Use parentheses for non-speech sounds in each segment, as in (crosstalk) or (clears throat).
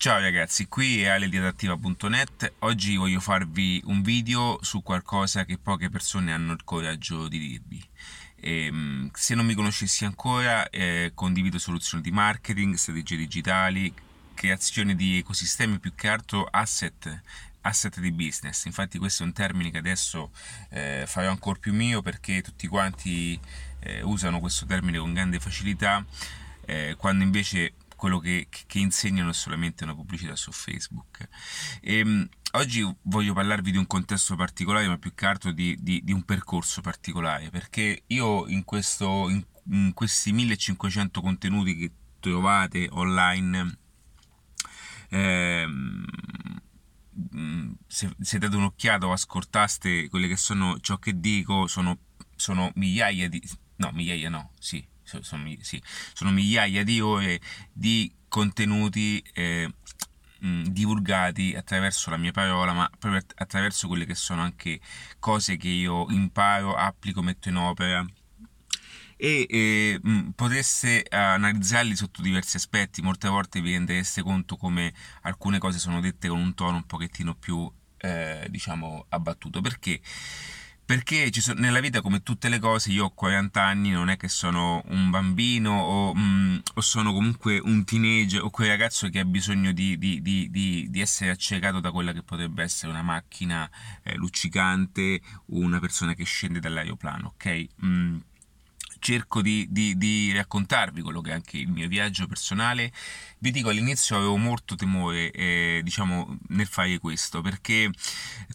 Ciao ragazzi, qui è Ale di adattiva.net. Oggi voglio farvi un video su qualcosa che poche persone hanno il coraggio di dirvi. E, ehm, se non mi conoscessi ancora, eh, condivido soluzioni di marketing, strategie digitali, creazione di ecosistemi più che altro asset asset di business. Infatti questo è un termine che adesso eh, farò ancora più mio perché tutti quanti eh, usano questo termine con grande facilità, eh, quando invece quello che, che, insegnano è solamente una pubblicità su Facebook. E, ehm, oggi voglio parlarvi di un contesto particolare, ma più che altro di, di, di un percorso particolare, perché io in, questo, in, in questi 1500 contenuti che trovate online, ehm, se, se date un'occhiata o ascoltaste quelle che sono ciò che dico, sono, sono migliaia di... no, migliaia no, sì, sono, sì, sono migliaia di ore di contenuti eh, mh, divulgati attraverso la mia parola, ma proprio attraverso quelle che sono anche cose che io imparo, applico, metto in opera e eh, mh, potesse analizzarli sotto diversi aspetti. Molte volte vi rendereste conto come alcune cose sono dette con un tono un pochettino più, eh, diciamo, abbattuto. Perché? Perché sono, nella vita come tutte le cose io ho 40 anni non è che sono un bambino o, mm, o sono comunque un teenager o quel ragazzo che ha bisogno di, di, di, di essere accecato da quella che potrebbe essere una macchina eh, luccicante una persona che scende dall'aeroplano ok? Mm cerco di, di, di, raccontarvi quello che è anche il mio viaggio personale. Vi dico all'inizio avevo molto timore, eh, diciamo, nel fare questo, perché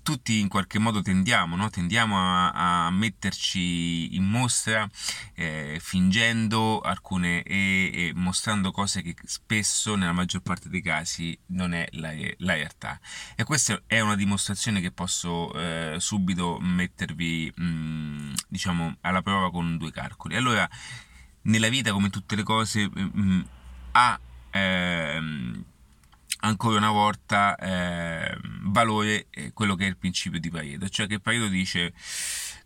tutti in qualche modo tendiamo, no? tendiamo a, a, metterci in mostra eh, fingendo alcune e, e, mostrando cose che spesso, nella maggior parte dei casi, non è la, la realtà. E questa è una dimostrazione che posso eh, subito mettervi, mh, mm, diciamo, alla prova con due calcoli piccoli. Allora, nella vita, come tutte le cose, mh, mm, mm, ha ehm, ancora una volta eh, valore eh, quello che è il principio di Pareto, cioè che Pareto dice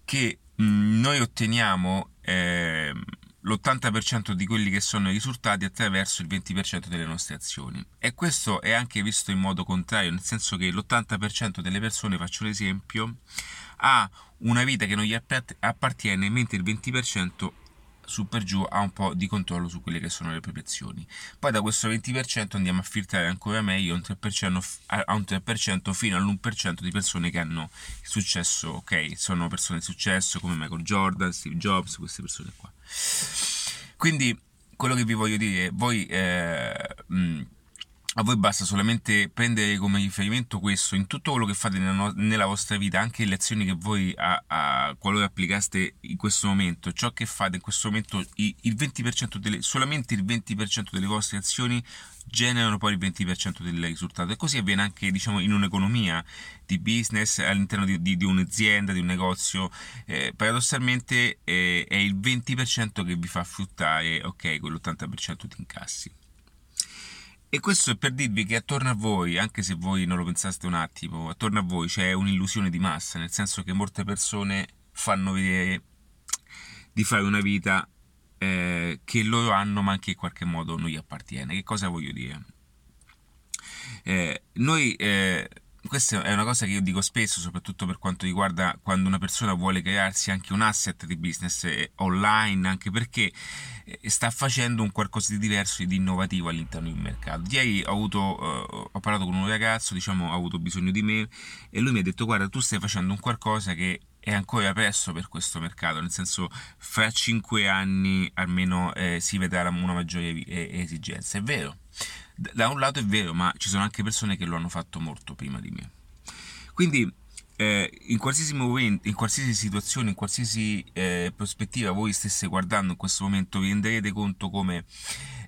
che mh, mm, noi otteniamo eh, l'80% di quelli che sono i risultati attraverso il 20% delle nostre azioni. E questo è anche visto in modo contrario, nel senso che l'80% delle persone, faccio l'esempio, ha una vita che non gli appartiene, mentre il 20% su per giù ha un po' di controllo su quelle che sono le proprie azioni. Poi da questo 20% andiamo a filtrare ancora meglio un 3%, a un 3% fino all'1% di persone che hanno successo, ok? Sono persone di successo come Michael Jordan, Steve Jobs, queste persone qua. Quindi quello che vi voglio dire voi eh, mh, a voi basta solamente prendere come riferimento questo in tutto quello che fate nella, nella vostra vita, anche le azioni che voi a, a, qualora applicaste in questo momento, ciò che fate in questo momento, il, il 20% delle, solamente il 20% delle vostre azioni generano poi il 20% del risultato. E così avviene anche diciamo, in un'economia di business all'interno di, di, di un'azienda, di un negozio eh, paradossalmente eh, è il 20% che vi fa fruttare ok quell'80% di incassi e questo è per dirvi che attorno a voi, anche se voi non lo pensaste un attimo, attorno a voi c'è un'illusione di massa, nel senso che molte persone fanno vedere di fare una vita eh, che loro hanno ma che in qualche modo non gli appartiene. Che cosa voglio dire? Eh, noi eh, questa è una cosa che io dico spesso, soprattutto per quanto riguarda quando una persona vuole crearsi anche un asset di business eh, online, anche perché eh, sta facendo un qualcosa di diverso e di innovativo all'interno un mercato. Ieri ho, avuto, uh, ho parlato con un ragazzo, diciamo, ha avuto bisogno di me e lui mi ha detto guarda tu stai facendo un qualcosa che è ancora presto per questo mercato, nel senso fra cinque anni almeno eh, si vedrà una maggiore esigenza. È vero da un lato è vero, ma ci sono anche persone che lo hanno fatto molto prima di me. Quindi eh, in qualsiasi momento, in qualsiasi situazione, in qualsiasi eh, prospettiva voi stesse guardando in questo momento, vi renderete conto come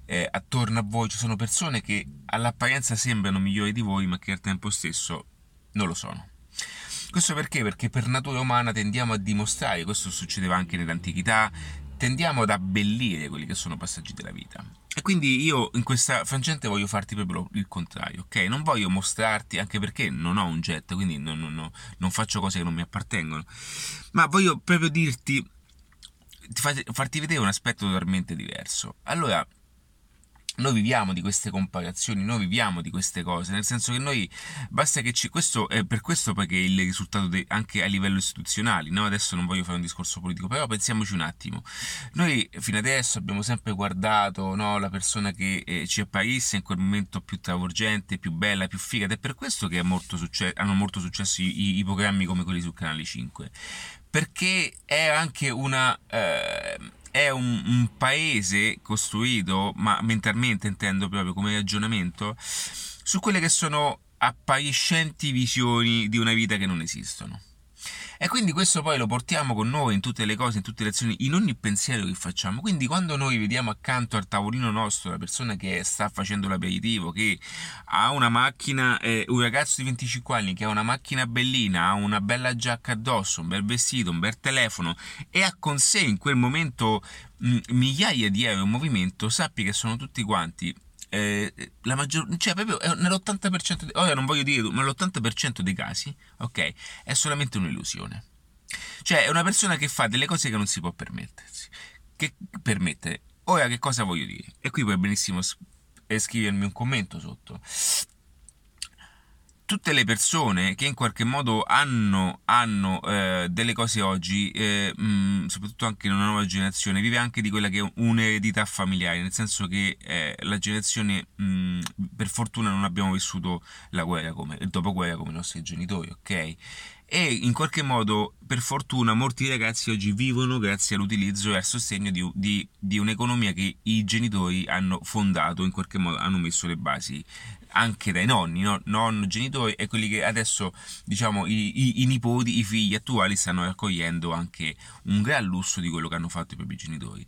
eh, attorno a voi ci sono persone che all'apparenza sembrano migliori di voi, ma che al tempo stesso non lo sono. Questo perché? Perché per natura umana tendiamo a dimostrare, questo succedeva anche nell'antichità, tendiamo ad abbellire quelli che sono passaggi della vita. E quindi io in questa frangente voglio farti proprio il contrario, ok? Non voglio mostrarti, anche perché non ho un jet, quindi non, non, non faccio cose che non mi appartengono, ma voglio proprio dirti, farti vedere un aspetto totalmente diverso. Allora, noi viviamo di queste comparazioni, noi viviamo di queste cose, nel senso che noi basta che ci. Questo è per questo che il risultato de, anche a livello istituzionale, no? adesso non voglio fare un discorso politico, però pensiamoci un attimo. Noi fino adesso abbiamo sempre guardato no, la persona che eh, ci apparisse in quel momento più travolgente, più bella, più figa, ed è per questo che molto succe- hanno molto successo i, i, programmi come quelli su Canale 5. Perché è anche una. Eh, è un, un, paese costruito, ma mentalmente intendo proprio come ragionamento, su quelle che sono appariscenti visioni di una vita che non esistono. E quindi questo poi lo portiamo con noi in tutte le cose, in tutte le azioni, in ogni pensiero che facciamo. Quindi quando noi vediamo accanto al tavolino nostro la persona che sta facendo l'aperitivo, che ha una macchina, eh, un ragazzo di 25 anni che ha una macchina bellina, ha una bella giacca addosso, un bel vestito, un bel telefono e ha con sé in quel momento mh, migliaia di euro in movimento, sappi che sono tutti quanti eh, la maggior, cioè proprio nell'80%, ora non voglio dire, ma l'80% dei casi, ok, è solamente un'illusione. Cioè è una persona che fa delle cose che non si può permettersi, che permette. Ora che cosa voglio dire? E qui puoi benissimo scrivermi un commento sotto tutte le persone che in qualche modo hanno, hanno eh, delle cose oggi, eh, mh, mm, soprattutto anche in una nuova generazione, vive anche di quella che è un'eredità familiare, nel senso che eh, la generazione, mh, mm, per fortuna non abbiamo vissuto la guerra come, il dopoguerra come i nostri genitori, ok? e in qualche modo per fortuna molti ragazzi oggi vivono grazie all'utilizzo e al sostegno di, di, di, un'economia che i genitori hanno fondato, in qualche modo hanno messo le basi anche dai nonni, no? nonno, genitori e quelli che adesso diciamo i, i, i, nipoti, i figli attuali stanno raccogliendo anche un gran lusso di quello che hanno fatto i propri genitori.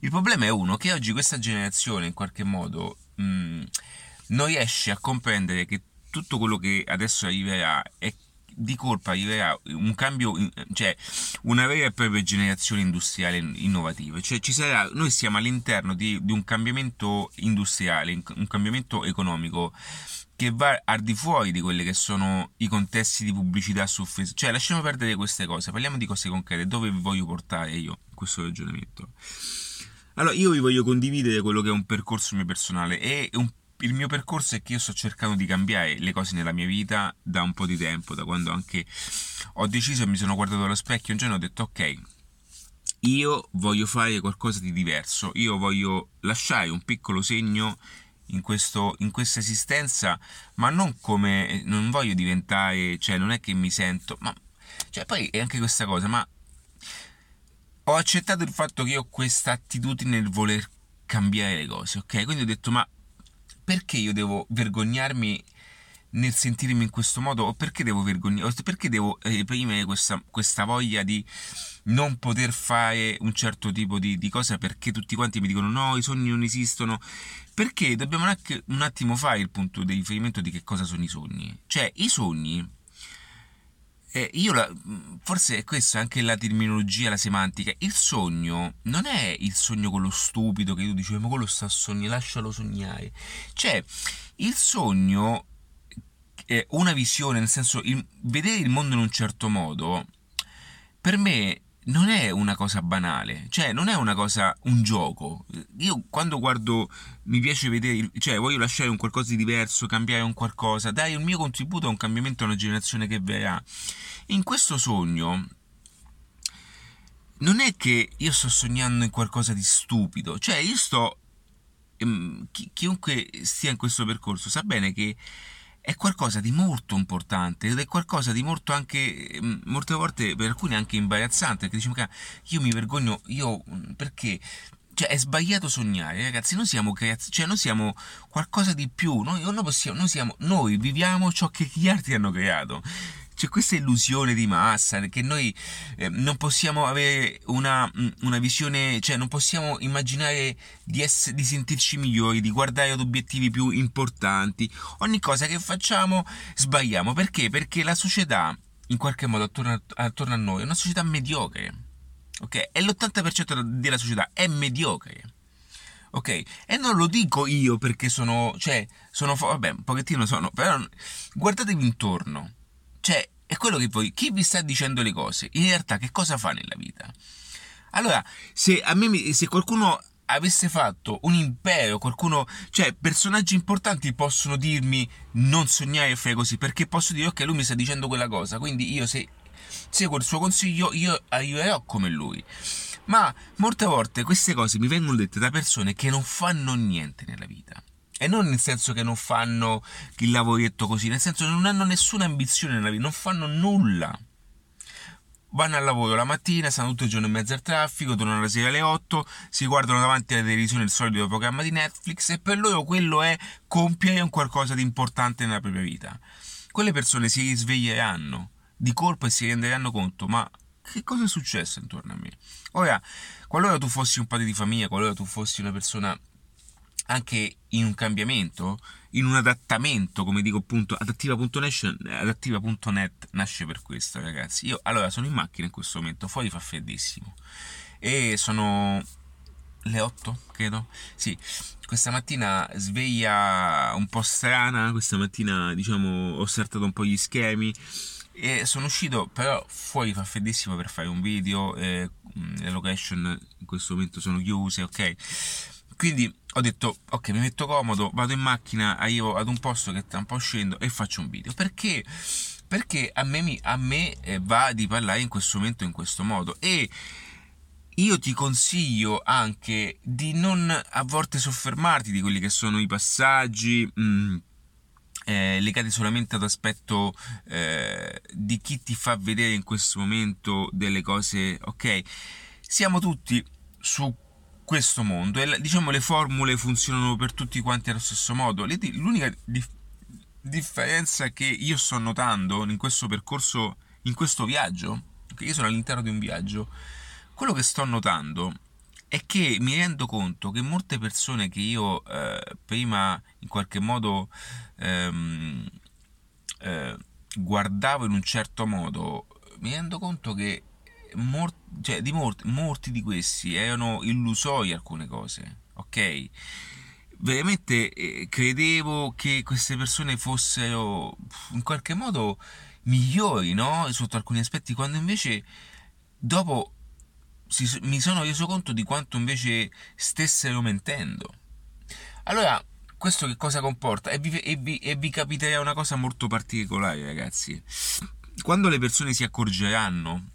Il problema è uno che oggi questa generazione in qualche modo mh, non riesce a comprendere che tutto quello che adesso arriverà è di colpa arriverà un cambio, cioè una vera e propria generazione industriale innovativa. Cioè ci sarà, noi siamo all'interno di, di un cambiamento industriale, un cambiamento economico che va al di fuori di quelli che sono i contesti di pubblicità su Facebook. Cioè, lasciamo perdere queste cose, parliamo di cose concrete. Dove vi voglio portare io questo ragionamento? Allora, io vi voglio condividere quello che è un percorso mio personale e un il mio percorso è che io sto cercando di cambiare le cose nella mia vita da un po' di tempo, da quando anche ho deciso e mi sono guardato allo specchio un giorno ho detto ok, io voglio fare qualcosa di diverso, io voglio lasciare un piccolo segno in, questo, in questa esistenza, ma non come, non voglio diventare, cioè non è che mi sento, ma, cioè poi è anche questa cosa, ma ho accettato il fatto che io ho questa attitudine nel voler cambiare le cose, ok? Quindi ho detto ma perché io devo vergognarmi nel sentirmi in questo modo o perché devo vergognarmi, perché devo reprimere questa, questa, voglia di non poter fare un certo tipo di, di, cosa perché tutti quanti mi dicono no, i sogni non esistono. Perché dobbiamo un attimo fare il punto di riferimento di che cosa sono i sogni. Cioè, i sogni eh, io la, forse è questa anche la terminologia, la semantica. Il sogno non è il sogno quello stupido che tu dici, ma quello sta a sognare, lascialo sognare. Cioè, il sogno è una visione, nel senso, il, vedere il mondo in un certo modo, per me non è una cosa banale, cioè non è una cosa, un gioco. Io quando guardo mi piace vedere, cioè voglio lasciare un qualcosa di diverso, cambiare un qualcosa, dare il mio contributo a un cambiamento a una generazione che verrà. In questo sogno non è che io sto sognando in qualcosa di stupido, cioè io sto... Ehm, chi, chiunque stia in questo percorso sa bene che è qualcosa di molto importante ed è qualcosa di molto anche, mm, molte volte per alcuni anche imbarazzante, perché diciamo che io mi vergogno, io mm, perché cioè è sbagliato sognare, ragazzi. Noi siamo creazioni, cioè noi siamo qualcosa di più. Noi, noi, possiamo, noi, siamo, noi viviamo ciò che gli altri hanno creato. C'è questa illusione di massa che noi eh, non possiamo avere una, una, visione, cioè non possiamo immaginare di, essere, di sentirci migliori, di guardare ad obiettivi più importanti. Ogni cosa che facciamo sbagliamo. Perché? Perché la società, in qualche modo, attorno a, attorno a noi, è una società mediocre. Ok? E l'80% della società è mediocre. Ok? E non lo dico io perché sono, cioè, sono, vabbè, un pochettino sono, però guardatevi intorno cioè, è quello che poi, chi vi sta dicendo le cose, in realtà che cosa fa nella vita? Allora, se, me, se qualcuno avesse fatto un impero, qualcuno, cioè personaggi importanti possono dirmi non sognare e fare così, perché posso dire ok, lui mi sta dicendo quella cosa, quindi io se seguo il suo consiglio io aiuterò come lui. Ma molte volte queste cose mi vengono dette da persone che non fanno niente nella vita. E non nel senso che non fanno il lavoretto così, nel senso che non hanno nessuna ambizione nella vita, non fanno nulla vanno al lavoro la mattina, stanno tutto il giorno in mezzo al traffico, tornano la sera alle 8, si guardano davanti alla televisione il solito programma di Netflix e per loro quello è compiere un qualcosa di importante nella propria vita. Quelle persone si risveglieranno di colpo e si renderanno conto, ma che cosa è successo intorno a me? Ora, qualora tu fossi un padre di famiglia, qualora tu fossi una persona anche in un cambiamento, in un adattamento, come dico appunto, adattiva.net, adattiva.net nasce per questo, ragazzi. Io allora sono in macchina in questo momento, fuori fa freddissimo e sono le 8, credo. Sì, questa mattina sveglia un po' strana, questa mattina diciamo ho saltato un po' gli schemi e sono uscito però fuori fa freddissimo per fare un video, eh, le location in questo momento sono chiuse, ok? Quindi ho detto, ok, mi metto comodo, vado in macchina, arrivo ad un posto che tra un po' scendo e faccio un video. Perché? Perché a me, a me eh, va di parlare in questo momento in questo modo. E io ti consiglio anche di non a volte soffermarti di quelli che sono i passaggi. Mh, mm, eh, legati solamente ad aspetto eh, di chi ti fa vedere in questo momento delle cose ok siamo tutti su questo mondo e diciamo le formule funzionano per tutti quanti allo stesso modo. L'unica dif- differenza che io sto notando in questo percorso, in questo viaggio, che io sono all'interno di un viaggio, quello che sto notando è che mi rendo conto che molte persone che io eh, prima in qualche modo ehm, eh, guardavo in un certo modo, mi rendo conto che mor- cioè, di molti, molti di questi erano illusori alcune cose, ok? Veramente eh, credevo che queste persone fossero in qualche modo migliori, no? Sotto alcuni aspetti, quando invece dopo si, mi sono reso conto di quanto invece stessero mentendo. Allora, questo che cosa comporta? E vi, e vi, e vi capiterà una cosa molto particolare, ragazzi. Quando le persone si accorgeranno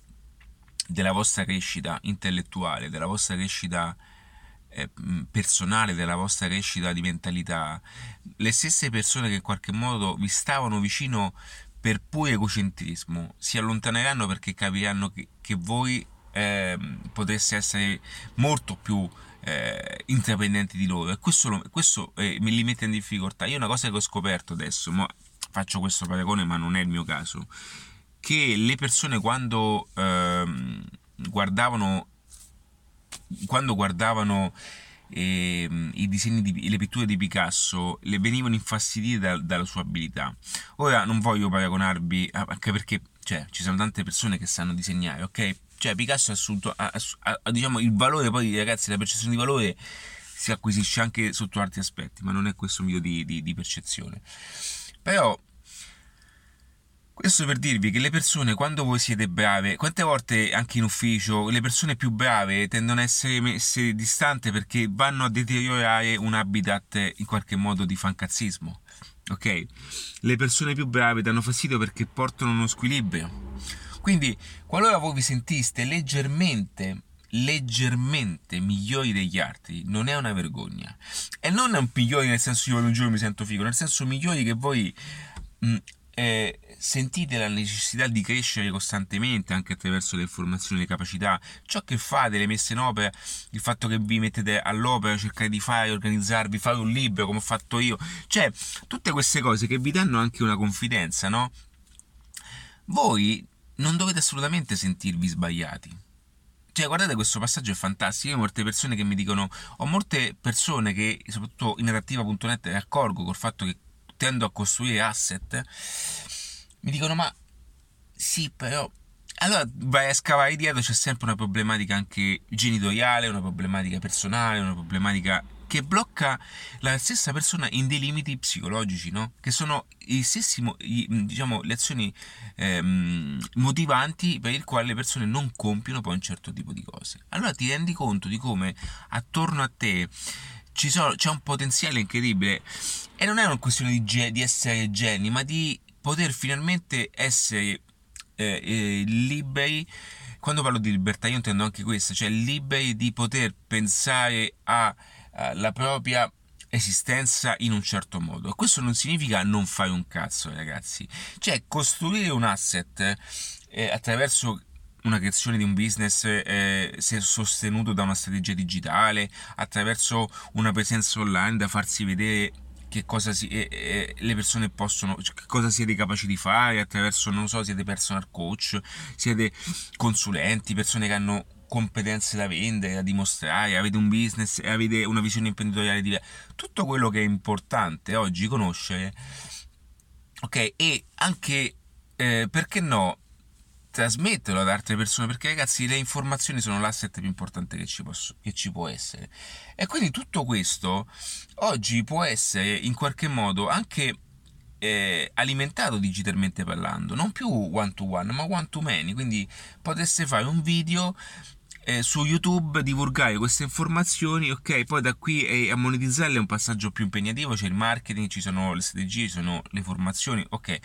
della vostra crescita intellettuale, della vostra crescita eh, personale, della vostra crescita di mentalità, le stesse persone che in qualche modo vi stavano vicino per puro egocentrismo si allontaneranno perché capiranno che, che voi eh, potreste essere molto più eh, intraprendenti di loro. E questo, questo eh, me li mette in difficoltà. Io una cosa che ho scoperto adesso, faccio questo paragone ma non è il mio caso, che le persone quando ehm, guardavano quando guardavano eh, i disegni di, le pitture di Picasso le venivano infastidite da, dalla sua abilità. Ora non voglio paragonarvi anche perché cioè, ci sono tante persone che sanno disegnare ok? Cioè Picasso assunto ha, ha, diciamo il valore poi ragazzi la percezione di valore si acquisisce anche sotto altri aspetti ma non è questo un video di, di, di percezione. Però questo per dirvi che le persone, quando voi siete brave, quante volte anche in ufficio, le persone più brave tendono a essere messe distante perché vanno a deteriorare un habitat in qualche modo di fancazzismo. Ok? Le persone più brave danno fastidio perché portano uno squilibrio. Quindi, qualora voi vi sentiste leggermente leggermente migliori degli altri non è una vergogna e non è un migliori nel senso io un giorno mi sento figo nel senso migliori che voi mh, eh, sentite la necessità di crescere costantemente anche attraverso le informazioni e le capacità, ciò che fate, le messe in opera, il fatto che vi mettete all'opera, cercare di fare, organizzarvi, fare un libro come ho fatto io, cioè tutte queste cose che vi danno anche una confidenza, no? Voi non dovete assolutamente sentirvi sbagliati. Cioè, guardate, questo passaggio è fantastico. Io ho molte persone che mi dicono, ho molte persone che, soprattutto in adattiva.net, accorgo col fatto che tendo a costruire asset, mi dicono ma sì però allora vai a scavare dietro c'è sempre una problematica anche genitoriale una problematica personale una problematica che blocca la stessa persona in dei limiti psicologici, no? Che sono stessi, diciamo, le azioni ehm, motivanti per il quale le persone non compiono poi un certo tipo di cose. Allora ti rendi conto di come attorno a te sono, c'è un potenziale incredibile e non è una questione di, ge- di essere geni, ma di poter finalmente essere eh, eh, liberi quando parlo di libertà io intendo anche questo, cioè liberi di poter pensare alla propria esistenza in un certo modo. Questo non significa non fare un cazzo, ragazzi. Cioè, costruire un asset eh, attraverso una creazione di un business eh, sostenuto da una strategia digitale, attraverso una presenza online da farsi vedere che cosa si, eh, eh, le persone possono, cioè, che cosa siete capaci di fare attraverso, non so, siete personal coach, siete consulenti, persone che hanno competenze da vendere, da dimostrare, avete un business, avete una visione imprenditoriale diversa, tutto quello che è importante oggi conoscere, ok? E anche, eh, perché no, trasmetterlo ad altre persone perché ragazzi le informazioni sono l'asset più importante che ci, posso, che ci, può essere. E quindi tutto questo oggi può essere in qualche modo anche eh, alimentato digitalmente parlando non più one to one ma one to many. Quindi potreste fare un video eh, su YouTube divulgare queste informazioni, ok, poi da qui eh, a monetizzarle è un passaggio più impegnativo, c'è il marketing, ci sono le strategie, ci sono le formazioni, ok.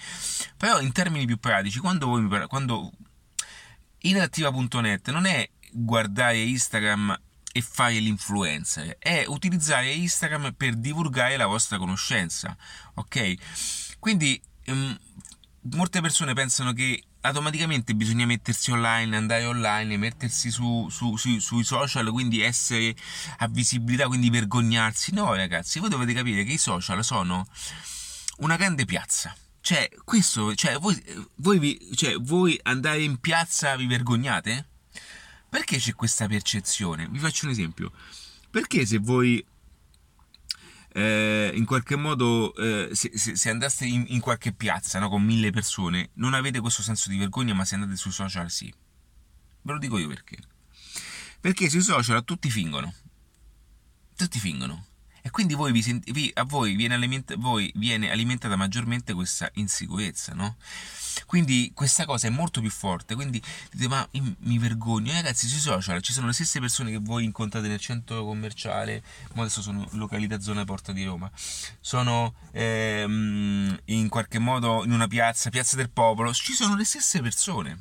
Però in termini più pratici, quando voi quando inattiva.net non è guardare Instagram e fare l'influencer, è utilizzare Instagram per divulgare la vostra conoscenza, ok? Quindi um, molte persone pensano che automaticamente bisogna mettersi online, andare online, mettersi su, su, su, sui social, quindi essere a visibilità, quindi vergognarsi. No, ragazzi, voi dovete capire che i social sono una grande piazza. Cioè, questo, cioè, voi, voi, vi, cioè, voi andare in piazza vi vergognate? Perché c'è questa percezione? Vi faccio un esempio. Perché se voi eh, in qualche modo eh, se, se, andaste in, in qualche piazza no, con mille persone non avete questo senso di vergogna ma se andate sui social sì. Ve lo dico io perché. Perché sui social tutti fingono. Tutti fingono e quindi voi vi senti, vi, a voi viene, alimenta, voi viene alimentata maggiormente questa insicurezza, no? Quindi questa cosa è molto più forte. Quindi dite, ma mi vergogno. ragazzi, sui social ci sono le stesse persone che voi incontrate nel centro commerciale. Ma adesso sono località zona Porta di Roma. Sono ehm, in qualche modo in una piazza, piazza del popolo. Ci sono le stesse persone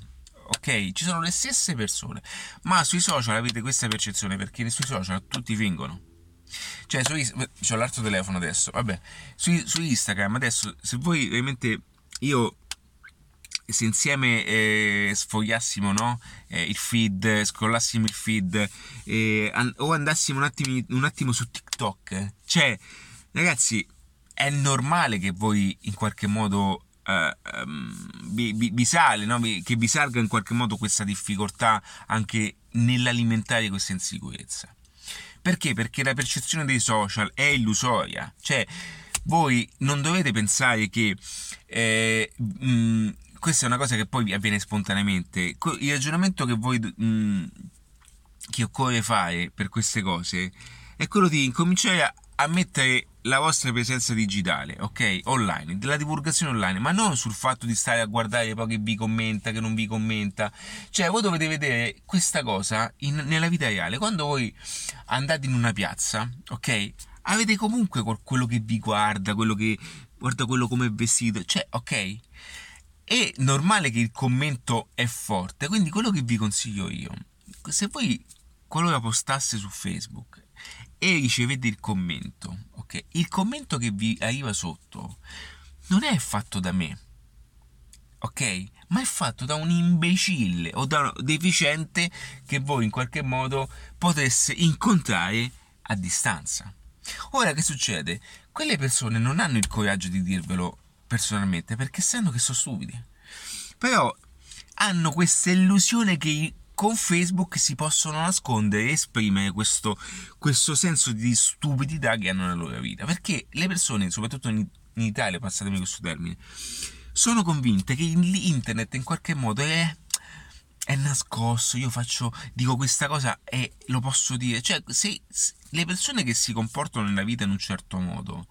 ok? Ci sono le stesse persone, ma sui social avete questa percezione perché sui social tutti fingono. Cioè, su ho l'altro telefono adesso. Vabbè, su, su, Instagram adesso, se voi veramente io se insieme eh, sfogliassimo no? eh, il feed, scrollassimo il feed eh, an- o andassimo un attimo, un attimo su TikTok, cioè, ragazzi, è normale che voi in qualche modo Uh, um, vi, vi, vi, sale, no? vi, che vi salga in qualche modo questa difficoltà anche nell'alimentare questa insicurezza. Perché? Perché la percezione dei social è illusoria. Cioè, voi non dovete pensare che eh, mh, mm, questa è una cosa che poi avviene spontaneamente. Il ragionamento che voi mh, mm, che occorre fare per queste cose è quello di incominciare a, a mettere la vostra presenza digitale, ok? Online, della divulgazione online, ma non sul fatto di stare a guardare poi che vi commenta, che non vi commenta. Cioè, voi dovete vedere questa cosa in, nella vita reale. Quando voi andate in una piazza, ok? Avete comunque quello che vi guarda, quello che guarda quello come è vestito, cioè, ok? È normale che il commento è forte, quindi quello che vi consiglio io, se voi qualora postasse su Facebook e ricevete il commento, ok? Il commento che vi arriva sotto non è fatto da me, ok? Ma è fatto da un imbecille o da un deficiente che voi in qualche modo potreste incontrare a distanza. Ora che succede? Quelle persone non hanno il coraggio di dirvelo personalmente perché sanno che sono stupidi. Però hanno questa illusione che con Facebook si possono nascondere e esprimere questo, questo, senso di stupidità che hanno nella loro vita. Perché le persone, soprattutto in, in Italia, passatemi questo termine, sono convinte che internet in qualche modo è, è nascosto, io faccio, dico questa cosa e lo posso dire. Cioè, se, se le persone che si comportano nella vita in un certo modo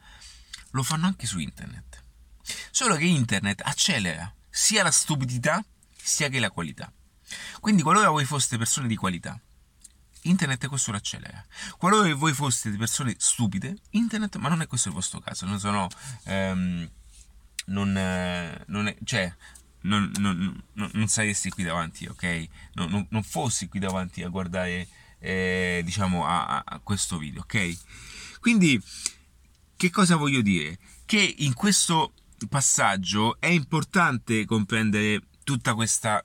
lo fanno anche su internet. Solo che internet accelera sia la stupidità sia che la qualità. Quindi qualora voi foste persone di qualità, internet questo lo accelera. Qualora voi foste persone stupide, internet, ma non è questo il vostro caso, non sono... Ehm, non, eh, non è, cioè, non, non, non, non, saresti qui davanti, ok? Non, non, fossi qui davanti a guardare, eh, diciamo, a, a, questo video, ok? Quindi, che cosa voglio dire? Che in questo passaggio è importante comprendere tutta questa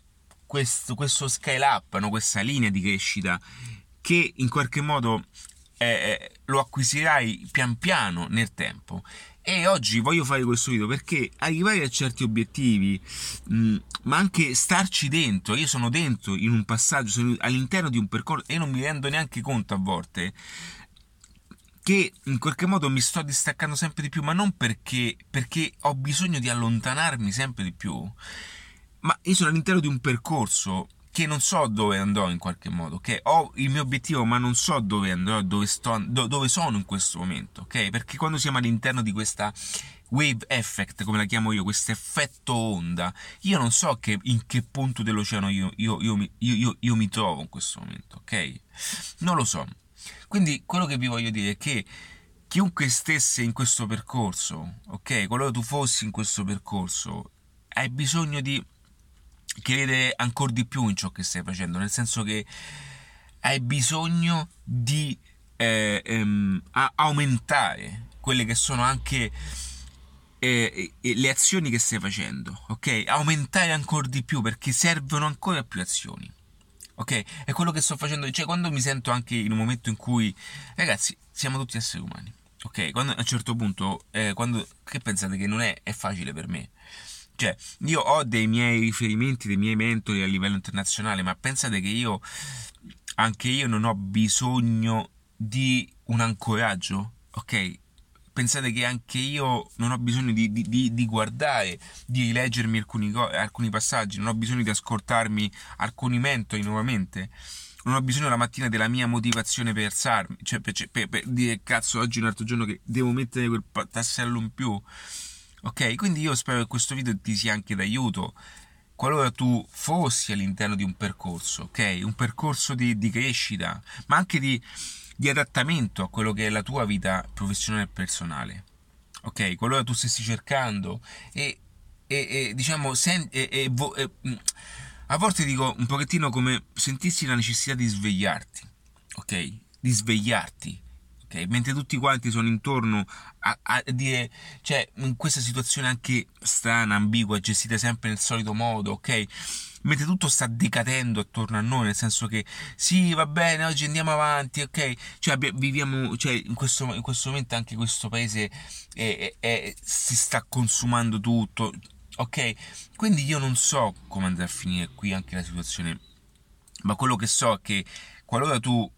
questo, questo scale up, no? questa linea di crescita che in qualche modo eh, eh, lo acquisirai pian piano nel tempo. E oggi voglio fare questo video perché arrivare a certi obiettivi, mh, mm, ma anche starci dentro, io sono dentro in un passaggio, sono all'interno di un percorso e non mi rendo neanche conto a volte che in qualche modo mi sto distaccando sempre di più, ma non perché, perché ho bisogno di allontanarmi sempre di più, ma io sono all'interno di un percorso che non so dove andrò in qualche modo, che ho il mio obiettivo ma non so dove andrò, dove, sto, dove sono in questo momento, ok? Perché quando siamo all'interno di questa wave effect, come la chiamo io, questo effetto onda, io non so che, in che punto dell'oceano io, io, io, io mi trovo in questo momento, ok? Non lo so. Quindi quello che vi voglio dire è che chiunque stesse in questo percorso, ok? Qualora tu fossi in questo percorso, hai bisogno di credere ancora di più in ciò che stai facendo, nel senso che hai bisogno di eh, ehm, aumentare quelle che sono anche eh, le azioni che stai facendo, ok? Aumentare ancora di più perché servono ancora più azioni. Ok? È quello che sto facendo, cioè quando mi sento anche in un momento in cui ragazzi, siamo tutti esseri umani. Ok, quando a un certo punto, eh, quando, che pensate che non è, è facile per me? Cioè, io ho dei miei riferimenti, dei miei mentori a livello internazionale, ma pensate che io, anche io non ho bisogno di un ancoraggio, ok? Pensate che anche io non ho bisogno di, di, di guardare, di rileggermi alcuni, alcuni passaggi, non ho bisogno di ascoltarmi alcuni mentori nuovamente non ho bisogno la mattina della mia motivazione per alzarmi, cioè per, per, per, dire cazzo oggi è un altro giorno che devo mettere quel tassello in più. Ok, quindi io spero che questo video ti sia anche d'aiuto qualora tu fossi all'interno di un percorso, ok? Un percorso di, di crescita, ma anche di, di, adattamento a quello che è la tua vita professionale e personale, ok? Qualora tu stessi cercando e, e, e diciamo, sen, e, mm, a volte dico un pochettino come sentissi la necessità di svegliarti, ok? Di svegliarti ok? Mentre tutti quanti sono intorno a, a, dire, cioè, in questa situazione anche strana, ambigua, gestita sempre nel solito modo, ok? Mentre tutto sta decadendo attorno a noi, nel senso che sì, va bene, oggi andiamo avanti, ok? Cioè, viviamo, cioè, in questo, in questo momento anche questo paese è, è, è, si sta consumando tutto, ok? Quindi io non so come andrà a finire qui anche la situazione, ma quello che so è che qualora tu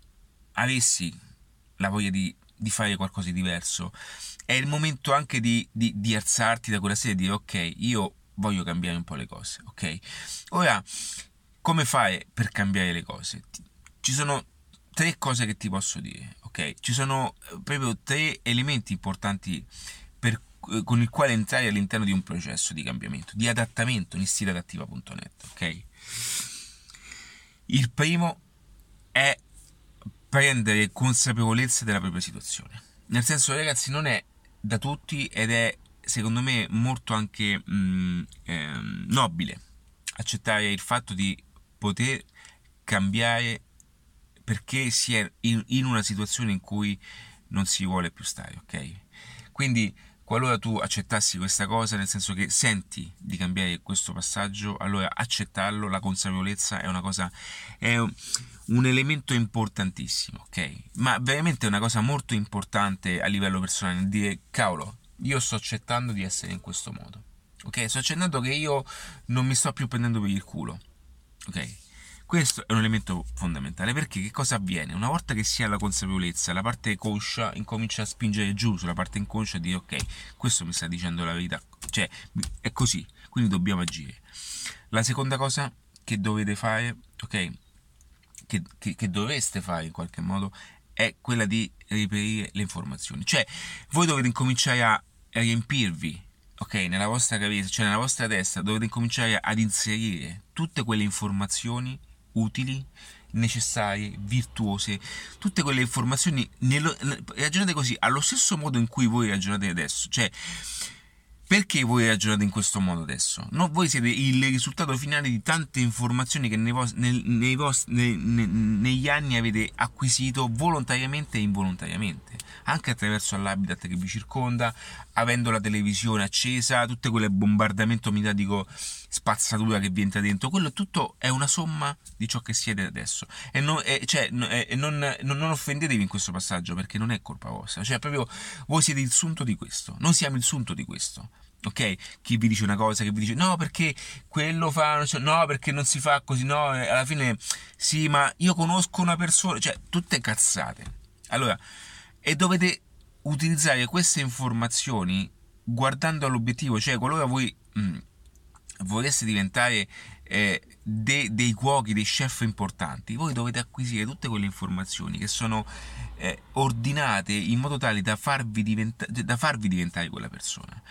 avessi la voglia di, di fare qualcosa di diverso. È il momento anche di, di, di alzarti da quella sedia e dire ok, io voglio cambiare un po' le cose, ok? Ora, come fai per cambiare le cose? Ci sono tre cose che ti posso dire, ok? Ci sono eh, proprio tre elementi importanti per, eh, con il quale entrare all'interno di un processo di cambiamento, di adattamento in stileadattiva.net, ok? Il primo è prendere consapevolezza della propria situazione. Nel senso, ragazzi, non è da tutti ed è secondo me molto anche mh, mm, ehm, nobile accettare il fatto di poter cambiare perché si è in, in, una situazione in cui non si vuole più stare, ok? Quindi qualora tu accettassi questa cosa, nel senso che senti di cambiare questo passaggio, allora accettarlo, la consapevolezza è una cosa, è un elemento importantissimo, ok? Ma veramente è una cosa molto importante a livello personale, dire cavolo, io sto accettando di essere in questo modo, ok? Sto accettando che io non mi sto più prendendo per il culo, ok? Questo è un elemento fondamentale perché che cosa avviene? Una volta che si ha la consapevolezza, la parte conscia incomincia a spingere giù sulla parte inconscia e dire ok, questo mi sta dicendo la verità, cioè è così, quindi dobbiamo agire. La seconda cosa che dovete fare, ok? Che, che, che dovreste fare in qualche modo è quella di reperire le informazioni. Cioè, voi dovete incominciare a riempirvi, ok, nella vostra cabeza, cioè nella vostra testa, dovete incominciare ad inserire tutte quelle informazioni utili, necessarie, virtuose, tutte quelle informazioni, nello, ragionate così, allo stesso modo in cui voi ragionate adesso, cioè perché voi ragionate in questo modo adesso? No, voi siete il risultato finale di tante informazioni che nei vos- nel, nei vos- ne, ne, negli anni avete acquisito volontariamente e involontariamente, anche attraverso l'habitat che vi circonda, avendo la televisione accesa, tutte quelle bombardamento mediatico spazzatura che vi entra dentro, quello tutto è una somma di ciò che siete adesso. E, non, e, cioè, e non, non, non, offendetevi in questo passaggio perché non è colpa vostra, cioè proprio voi siete il sunto di questo, noi siamo il sunto di questo. Ok? Chi vi dice una cosa, che vi dice no perché quello fa, no perché non si fa così, no, alla fine sì, ma io conosco una persona, cioè tutte cazzate. Allora, e dovete utilizzare queste informazioni guardando all'obiettivo, cioè qualora voi mh, mm, voleste diventare eh, de, dei cuochi, dei chef importanti, voi dovete acquisire tutte quelle informazioni che sono eh, ordinate in modo tale da farvi, diventa, da farvi diventare quella persona.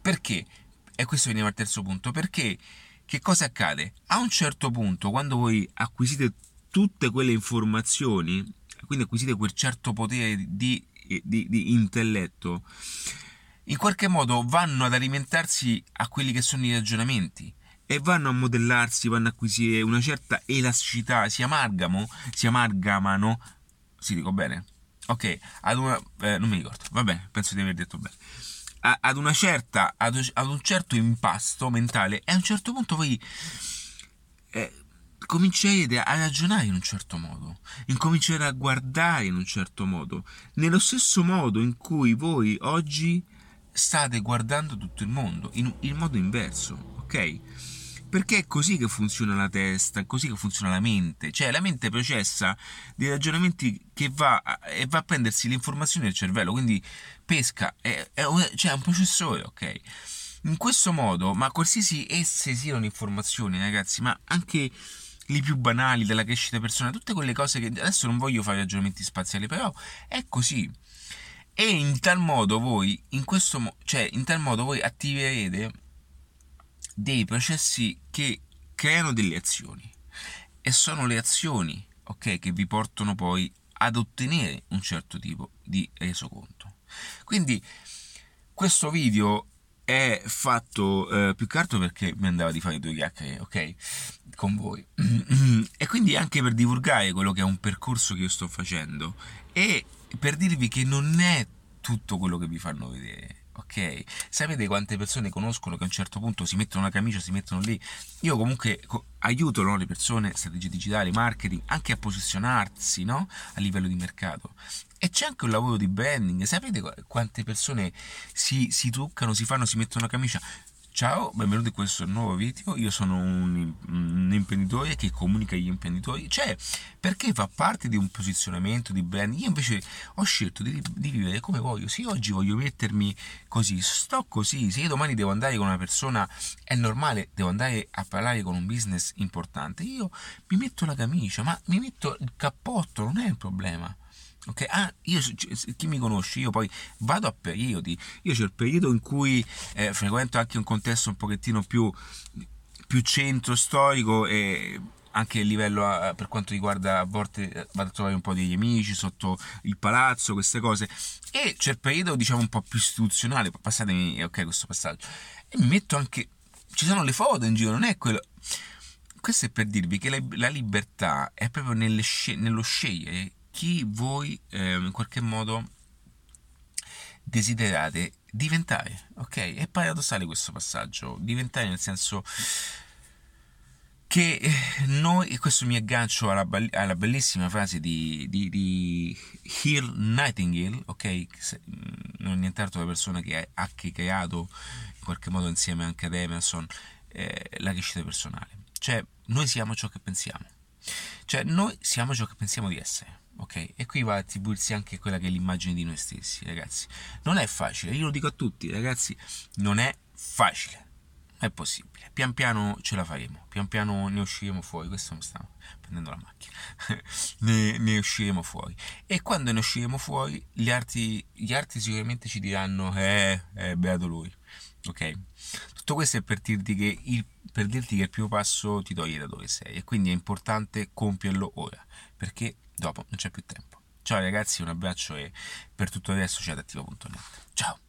Perché? E questo veniamo al terzo punto. Perché che cosa accade? A un certo punto, quando voi acquisite tutte quelle informazioni, quindi acquisite quel certo potere di, di, di intelletto, in qualche modo vanno ad alimentarsi a quelli che sono i ragionamenti e vanno a modellarsi, vanno a acquisire una certa elasticità, si amalgamo, si amalgamano, si dico bene? Ok, ad una, eh, non mi ricordo, va bene, penso di aver detto bene. A, ad una certa, ad, ad, un certo impasto mentale e a un certo punto voi eh, comincerete a ragionare in un certo modo, incomincerete a guardare in un certo modo, nello stesso modo in cui voi oggi state guardando tutto il mondo in, in modo inverso, ok? Perché è così che funziona la testa, è così che funziona la mente. Cioè, la mente processa dei ragionamenti che va a, e va a prendersi le informazioni del cervello, quindi pesca, è, è, cioè, è un processore, ok? In questo modo, ma qualsiasi esse siano informazioni, ragazzi, ma anche le più banali della crescita personale, tutte quelle cose che adesso non voglio fare ragionamenti spaziali, però è così. E in tal modo voi, in questo, cioè, in tal modo voi attiverete dei processi che creano delle azioni. E sono le azioni, ok, che vi portano poi ad ottenere un certo tipo di resoconto. Quindi questo video è fatto eh, più che altro perché mi andava di fare due chiacchiere, ok? Con voi. (clears throat) e quindi anche per divulgare quello che è un percorso che io sto facendo e per dirvi che non è tutto quello che vi fanno vedere. Ok, sapete quante persone conoscono che a un certo punto si mettono la camicia, si mettono lì? Io comunque aiuto no, le persone, strategie digitali, marketing, anche a posizionarsi no? a livello di mercato. E c'è anche un lavoro di branding. Sapete quante persone si, si truccano, si fanno, si mettono la camicia? Ciao, benvenuti in questo nuovo video. Io sono un, un, imprenditore che comunica agli imprenditori, cioè perché fa parte di un posizionamento di brand. Io invece ho scelto di, di vivere come voglio. Se oggi voglio mettermi così, sto così. Se io domani devo andare con una persona, è normale, devo andare a parlare con un business importante. Io mi metto la camicia, ma mi metto il cappotto, non è un problema. Ok, ah, io, chi mi conosce, io poi vado a periodi. Io c'è il periodo in cui eh, frequento anche un contesto un pochettino più, più centro storico e anche a livello a, per quanto riguarda a volte eh, vado a trovare un po' degli amici sotto il palazzo, queste cose. E c'è il periodo diciamo un po' più istituzionale, passatemi ok questo passaggio. E mi metto anche, ci sono le foto in giro, non è quello questo è per dirvi che la, libertà è proprio nello scegliere chi voi eh, in qualche modo desiderate diventare, ok? È paradossale questo passaggio, diventare nel senso che noi, e questo mi aggancio alla, alla bellissima frase di, di, di Hill Nightingale, ok? Non è nient'altro la persona che ha, che creato in qualche modo insieme anche ad Emerson eh, la crescita personale. Cioè, noi siamo ciò che pensiamo. Cioè, noi siamo ciò che pensiamo di essere ok? E qui va a attribuirsi anche quella che è l'immagine di noi stessi, ragazzi. Non è facile, io lo dico a tutti, ragazzi, non è facile, è possibile. Pian piano ce la faremo, pian piano ne usciremo fuori. Questo mi sta prendendo la macchina. (laughs) ne, ne, usciremo fuori. E quando ne usciremo fuori, gli altri, gli altri sicuramente ci diranno: Eh, è beato lui. Ok? Tutto questo è per dirti, che il, per dirti che il primo passo ti toglie da dove sei. E quindi è importante compierlo ora, perché dopo non c'è più tempo. Ciao ragazzi, un abbraccio e per tutto adesso c'è adattiva.net. Ciao!